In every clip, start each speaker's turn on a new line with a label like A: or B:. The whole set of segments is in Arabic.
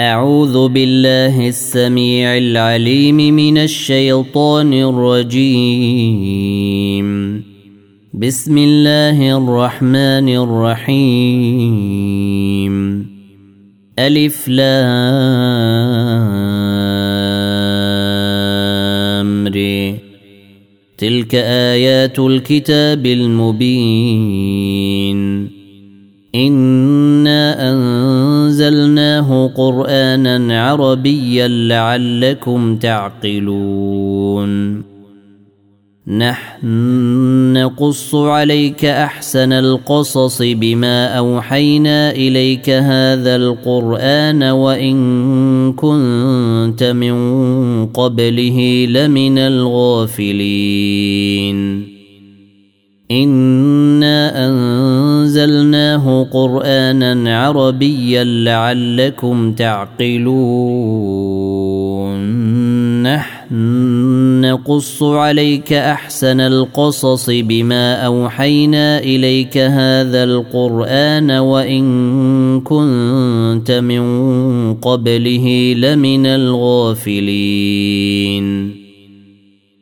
A: أعوذ بالله السميع العليم من الشيطان الرجيم بسم الله الرحمن الرحيم ألف لامر تلك آيات الكتاب المبين إن قرانا عربيا لعلكم تعقلون نحن نقص عليك احسن القصص بما اوحينا اليك هذا القران وان كنت من قبله لمن الغافلين انا انزلناه قرانا عربيا لعلكم تعقلون نحن نقص عليك احسن القصص بما اوحينا اليك هذا القران وان كنت من قبله لمن الغافلين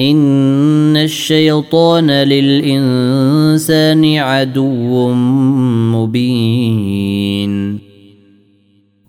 A: إن الشيطان للإنسان عدو مبين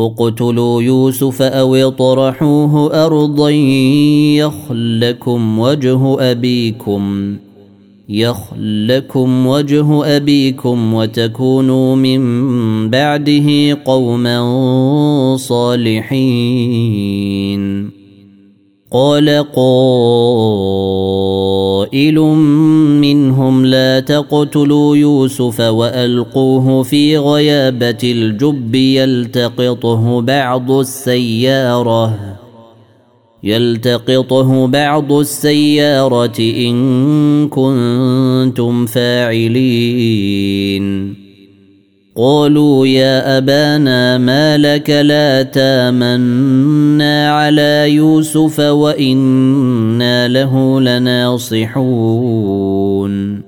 A: اقتلوا يوسف او اطرحوه ارضا يخلكم وجه ابيكم يخلكم وجه ابيكم وتكونوا من بعده قوما صالحين قال قال قائل منهم لا تقتلوا يوسف والقوه في غيابه الجب يلتقطه بعض السياره يلتقطه بعض السياره ان كنتم فاعلين قالوا يا ابانا ما لك لا تامنا على يوسف وانا له لناصحون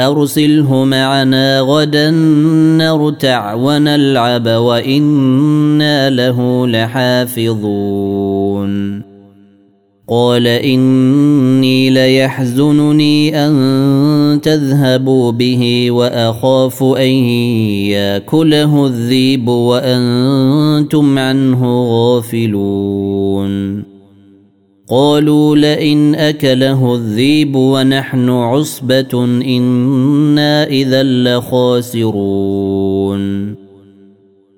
A: ارسله معنا غدا نرتع ونلعب وانا له لحافظون قال اني ليحزنني ان تذهبوا به واخاف ان ياكله الذيب وانتم عنه غافلون قالوا لئن اكله الذيب ونحن عصبه انا اذا لخاسرون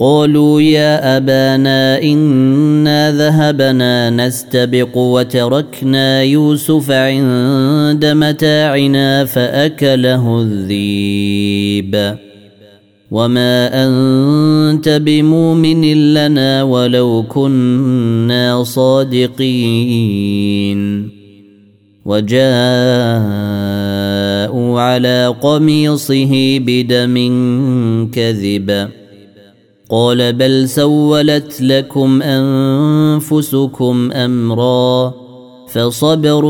A: قالوا يا ابانا انا ذهبنا نستبق وتركنا يوسف عند متاعنا فاكله الذيب وما انت بمؤمن لنا ولو كنا صادقين وجاءوا على قميصه بدم كذب قال بل سولت لكم انفسكم امرا فصبر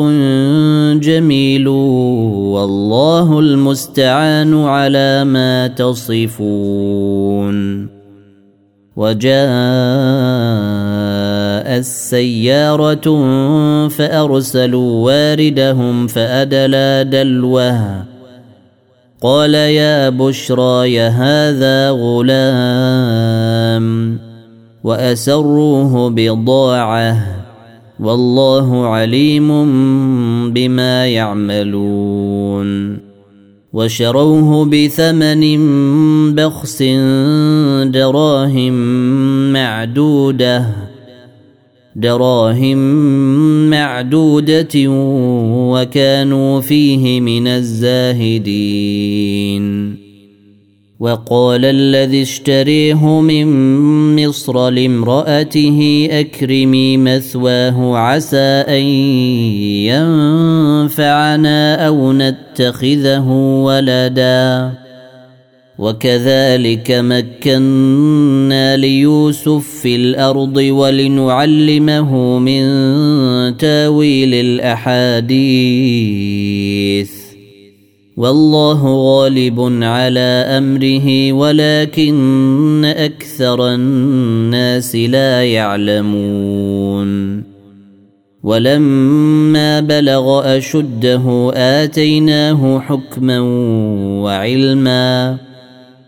A: جميل والله المستعان على ما تصفون وجاء السياره فارسلوا واردهم فادلى دلوه قال يا بشرى يا هذا غلام واسروه بضاعه والله عليم بما يعملون وشروه بثمن بخس دراهم معدوده دراهم معدودة وكانوا فيه من الزاهدين وقال الذي اشتريه من مصر لامرأته أكرمي مثواه عسى أن ينفعنا أو نتخذه ولداً وكذلك مكنا ليوسف في الارض ولنعلمه من تاويل الاحاديث والله غالب على امره ولكن اكثر الناس لا يعلمون ولما بلغ اشده اتيناه حكما وعلما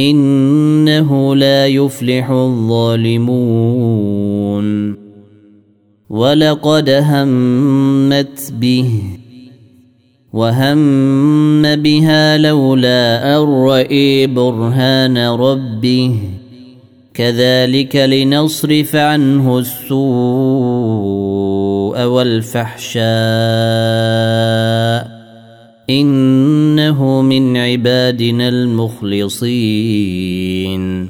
A: انه لا يفلح الظالمون ولقد همت به وهم بها لولا ان راي برهان ربه كذلك لنصرف عنه السوء والفحشاء انه من عبادنا المخلصين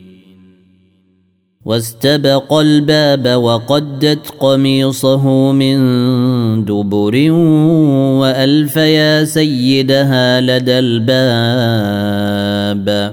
A: واستبق الباب وقدت قميصه من دبر والف يا سيدها لدى الباب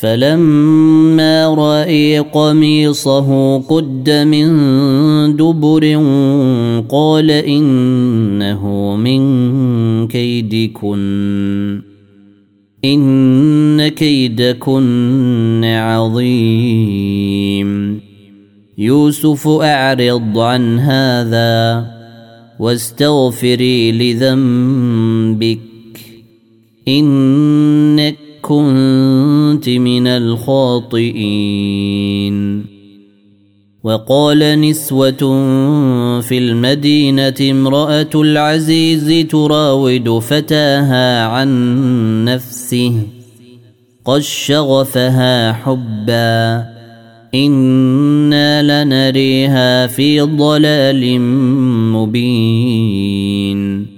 A: فلما راي قميصه قد من دبر قال انه من كيدكن ان كيدكن عظيم يوسف اعرض عن هذا واستغفري لذنبك انك كنت كنت من الخاطئين وقال نسوة في المدينة امرأة العزيز تراود فتاها عن نفسه قد شغفها حبا إنا لنريها في ضلال مبين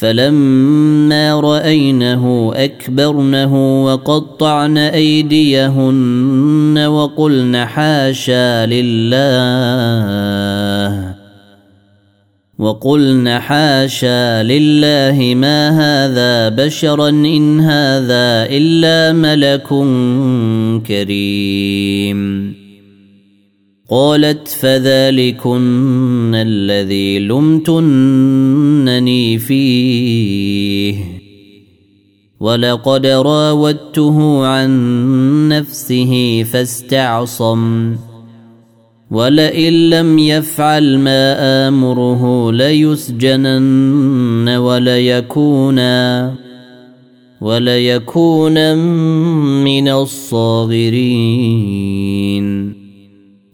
A: فلما رأينه أكبرنه وقطعن أيديهن وقلن حاشا لله وقلن حاشا لله ما هذا بشرا إن هذا إلا ملك كريم قالت فذلكن الذي لمتنني فيه ولقد راودته عن نفسه فاستعصم ولئن لم يفعل ما امره ليسجنن وليكونا وليكونا من الصاغرين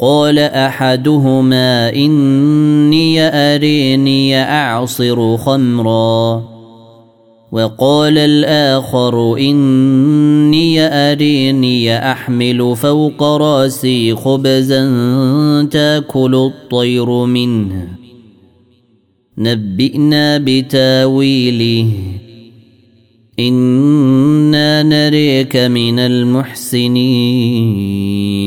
A: قال احدهما اني اريني اعصر خمرا وقال الاخر اني اريني احمل فوق راسي خبزا تاكل الطير منه نبئنا بتاويله انا نريك من المحسنين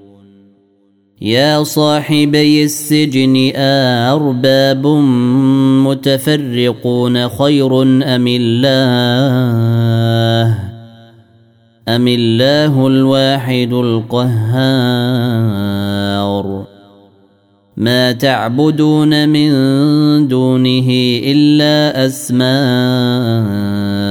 A: يا صاحبي السجن أرباب متفرقون خير أم الله أم الله الواحد القهار ما تعبدون من دونه إلا أسماء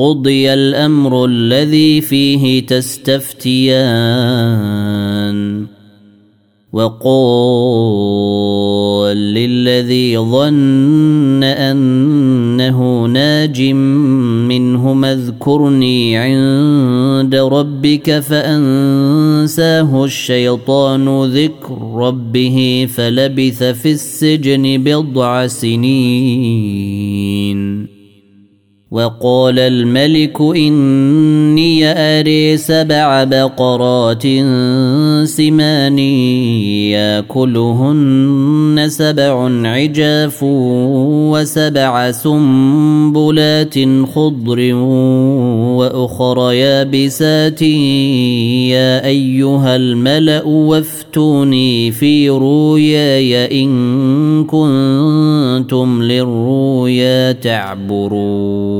A: قضي الامر الذي فيه تستفتيان وقل للذي ظن انه ناج منهما اذكرني عند ربك فانساه الشيطان ذكر ربه فلبث في السجن بضع سنين وقال الملك إني أري سبع بقرات سمان يأكلهن سبع عجاف وسبع سنبلات خضر وأخر يابسات يا أيها الملأ وافتوني في رؤياي إن كنتم للرؤيا تعبرون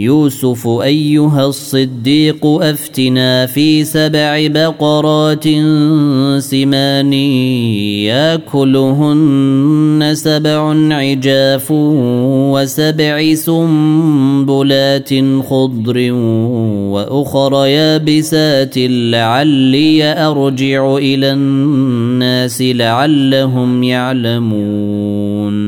A: يوسف ايها الصديق افتنا في سبع بقرات سمان ياكلهن سبع عجاف وسبع سنبلات خضر واخر يابسات لعلي ارجع الى الناس لعلهم يعلمون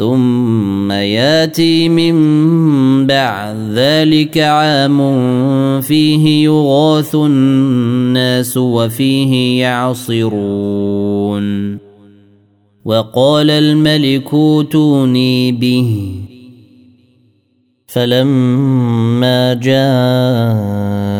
A: ثم ياتي من بعد ذلك عام فيه يغاث الناس وفيه يعصرون وقال الملك اوتوني به فلما جاء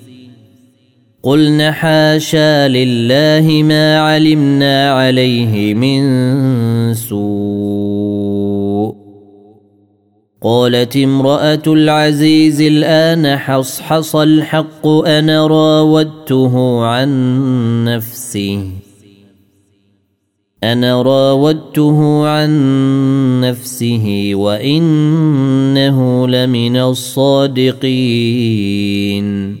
A: قلنا حاشا لله ما علمنا عليه من سوء قالت امراه العزيز الان حصحص الحق انا راودته عن نفسه انا راودته عن نفسه وانه لمن الصادقين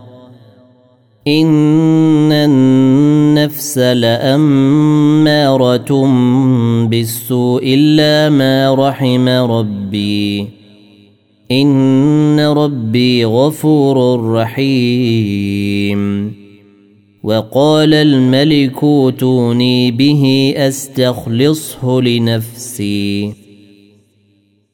A: إن النفس لأمارة بالسوء إلا ما رحم ربي إن ربي غفور رحيم وقال الملك اوتوني به أستخلصه لنفسي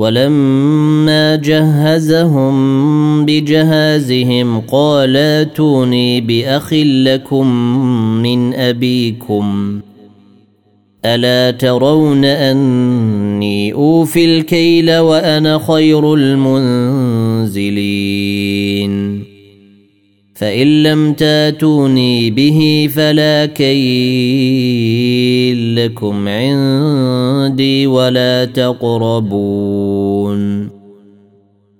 A: ولما جهزهم بجهازهم قال اتوني باخ لكم من ابيكم الا ترون اني اوفي الكيل وانا خير المنزلين فإن لم تاتوني به فلا كيل لكم عندي ولا تقربون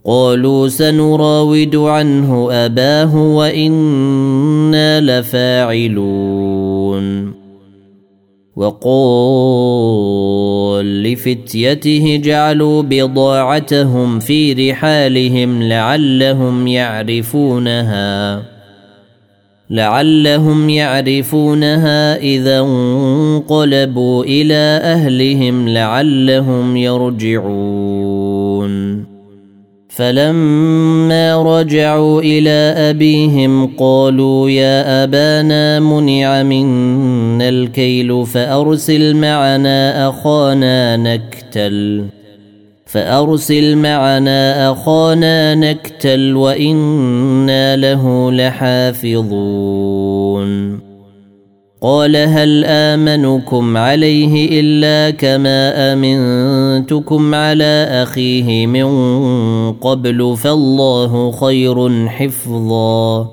A: قالوا سنراود عنه أباه وإنا لفاعلون وقال لفتيته جعلوا بضاعتهم في رحالهم لعلهم يعرفونها لعلهم يعرفونها اذا انقلبوا الى اهلهم لعلهم يرجعون فلما رجعوا الى ابيهم قالوا يا ابانا منع منا الكيل فارسل معنا اخانا نكتل فأرسل معنا أخانا نكتل وإنا له لحافظون قال هل آمنكم عليه إلا كما آمنتكم على أخيه من قبل فالله خير حفظا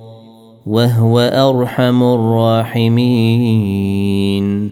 A: وهو أرحم الراحمين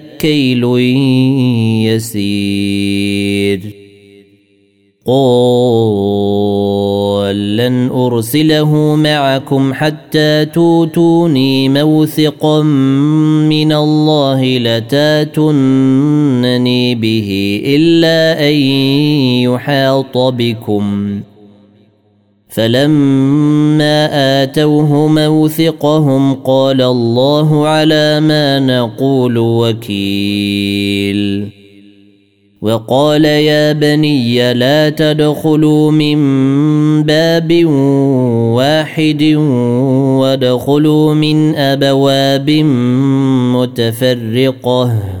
A: كيل يسير قال لن ارسله معكم حتى توتوني موثقا من الله لتاتونني به الا ان يحاط بكم فلما اتوه موثقهم قال الله على ما نقول وكيل وقال يا بني لا تدخلوا من باب واحد وادخلوا من ابواب متفرقه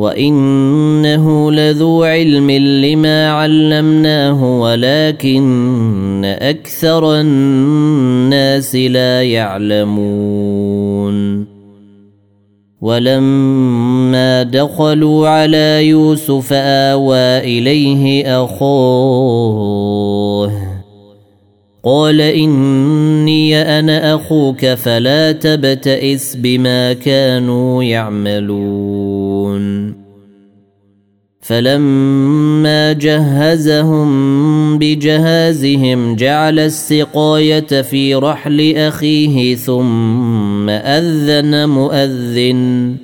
A: وانه لذو علم لما علمناه ولكن اكثر الناس لا يعلمون ولما دخلوا على يوسف اوى اليه اخوه قال اني انا اخوك فلا تبتئس بما كانوا يعملون فلما جهزهم بجهازهم جعل السقايه في رحل اخيه ثم اذن مؤذن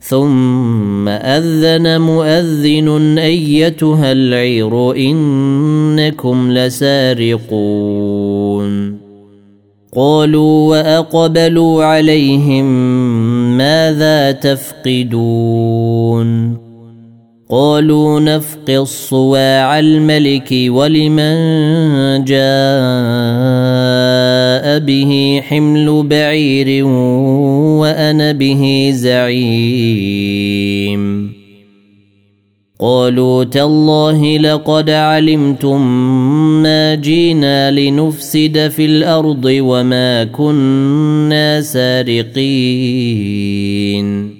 A: ثم اذن مؤذن ايتها العير انكم لسارقون قالوا واقبلوا عليهم ماذا تفقدون قالوا نفقص صواع الملك ولمن جاء به حمل بعير وانا به زعيم قالوا تالله لقد علمتم ما جينا لنفسد في الارض وما كنا سارقين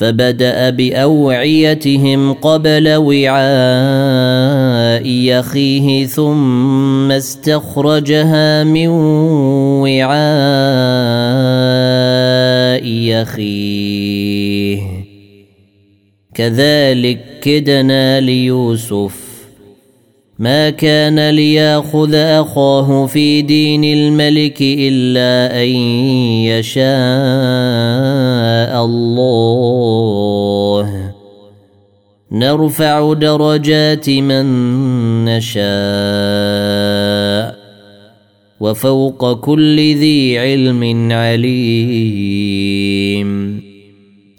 A: فبدا باوعيتهم قبل وعاء يخيه ثم استخرجها من وعاء يخيه كذلك كدنا ليوسف ما كان لياخذ اخاه في دين الملك الا ان يشاء الله نرفع درجات من نشاء وفوق كل ذي علم عليم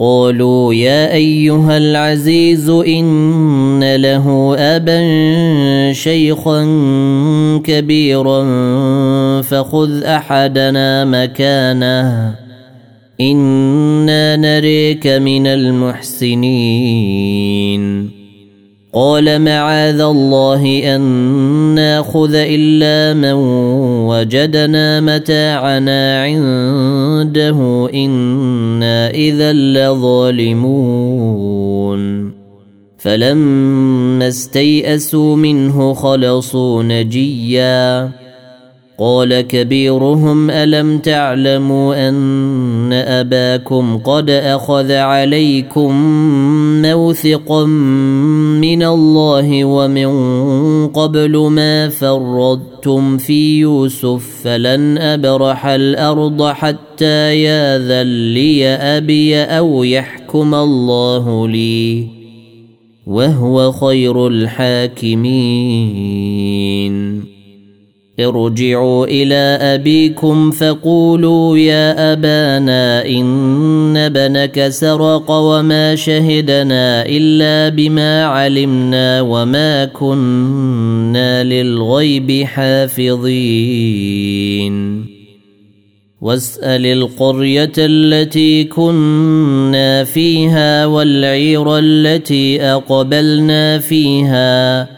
A: قالوا يا ايها العزيز ان له ابا شيخا كبيرا فخذ احدنا مكانه انا نريك من المحسنين قال معاذ الله أن ناخذ إلا من وجدنا متاعنا عنده إنا إذا لظالمون فلما استيئسوا منه خلصوا نجياً قال كبيرهم الم تعلموا ان اباكم قد اخذ عليكم موثقا من الله ومن قبل ما فردتم في يوسف فلن ابرح الارض حتى ياذن لي ابي او يحكم الله لي وهو خير الحاكمين ارجعوا الى ابيكم فقولوا يا ابانا ان بنك سرق وما شهدنا الا بما علمنا وما كنا للغيب حافظين واسال القريه التي كنا فيها والعير التي اقبلنا فيها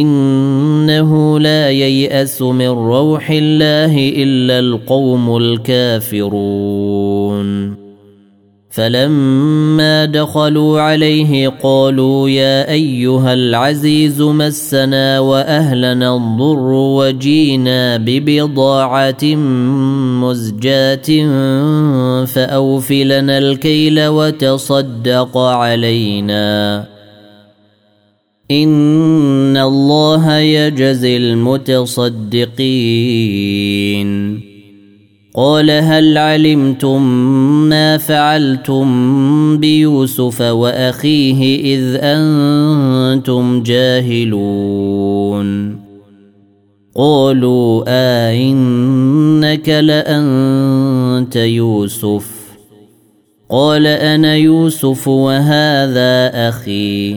A: إنه لا ييأس من روح الله إلا القوم الكافرون فلما دخلوا عليه قالوا يا أيها العزيز مسنا وأهلنا الضر وجينا ببضاعة مزجاة فأوفلنا الكيل وتصدق علينا إن الله يجزي المتصدقين قال هل علمتم ما فعلتم بيوسف وأخيه إذ أنتم جاهلون قالوا أئنك آه لأنت يوسف قال أنا يوسف وهذا أخي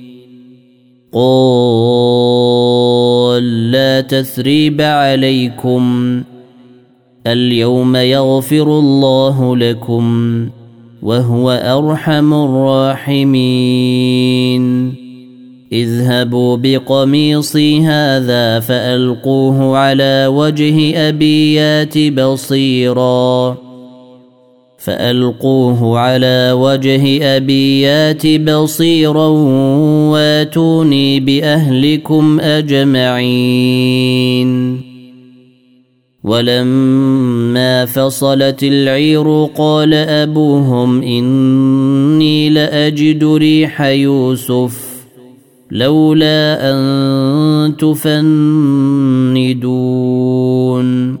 A: قال لا تثريب عليكم اليوم يغفر الله لكم وهو ارحم الراحمين اذهبوا بقميصي هذا فالقوه على وجه ابيات بصيراً فألقوه على وجه أبيات بصيرا واتوني بأهلكم أجمعين ولما فصلت العير قال أبوهم إني لأجد ريح يوسف لولا أن تفندون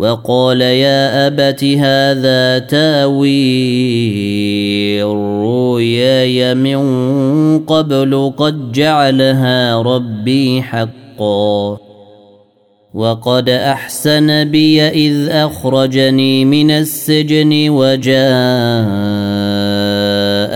A: وقال يا أبت هذا تاوي رؤياي من قبل قد جعلها ربي حقا وقد أحسن بي إذ أخرجني من السجن وجاء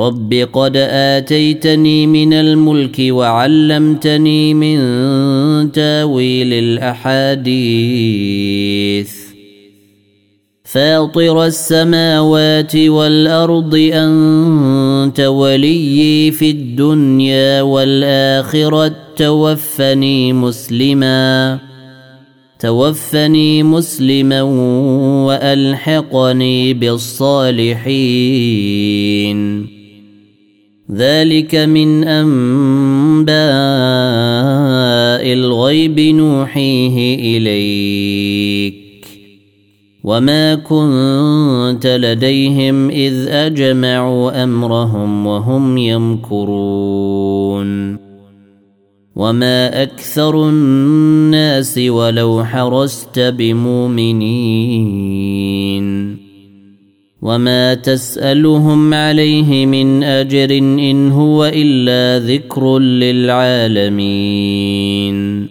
A: رب قد اتيتني من الملك وعلمتني من تاويل الاحاديث فاطر السماوات والارض انت وليي في الدنيا والاخره توفني مسلما توفني مسلما والحقني بالصالحين ذلك من انباء الغيب نوحيه اليك وما كنت لديهم اذ اجمعوا امرهم وهم يمكرون وما اكثر الناس ولو حرست بمؤمنين وما تسالهم عليه من اجر ان هو الا ذكر للعالمين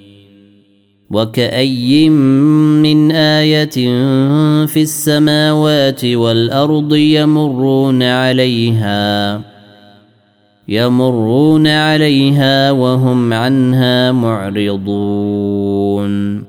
A: وكأي من آية في السماوات والأرض يمرون عليها يمرون عليها وهم عنها معرضون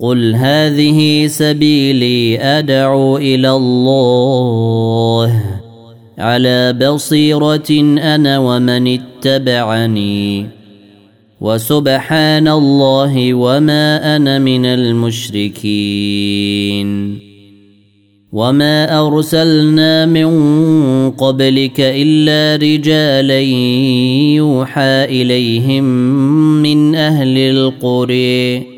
A: قل هذه سبيلي ادعو الى الله على بصيره انا ومن اتبعني وسبحان الله وما انا من المشركين وما ارسلنا من قبلك الا رجالا يوحى اليهم من اهل القري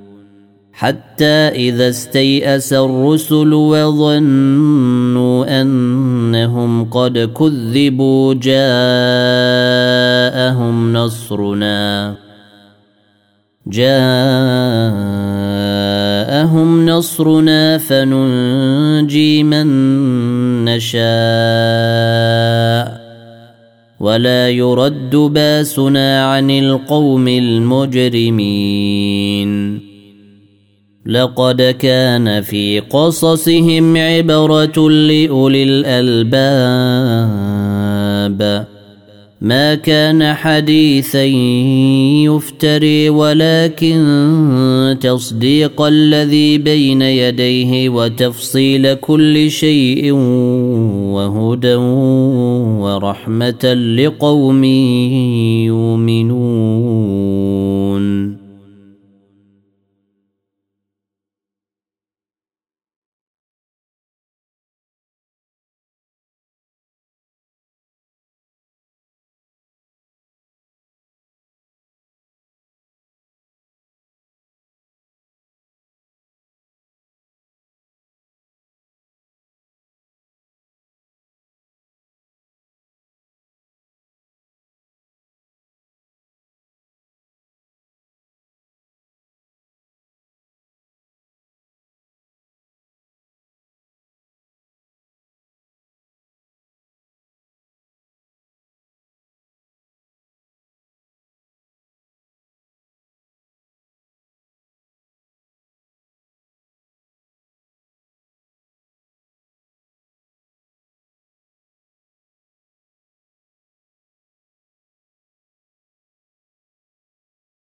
A: حتى إذا استيأس الرسل وظنوا أنهم قد كذبوا جاءهم نصرنا جاءهم نصرنا فننجي من نشاء ولا يرد باسنا عن القوم المجرمين لقد كان في قصصهم عبرة لأولي الألباب ما كان حديثا يفتري ولكن تصديق الذي بين يديه وتفصيل كل شيء وهدى ورحمة لقوم يؤمنون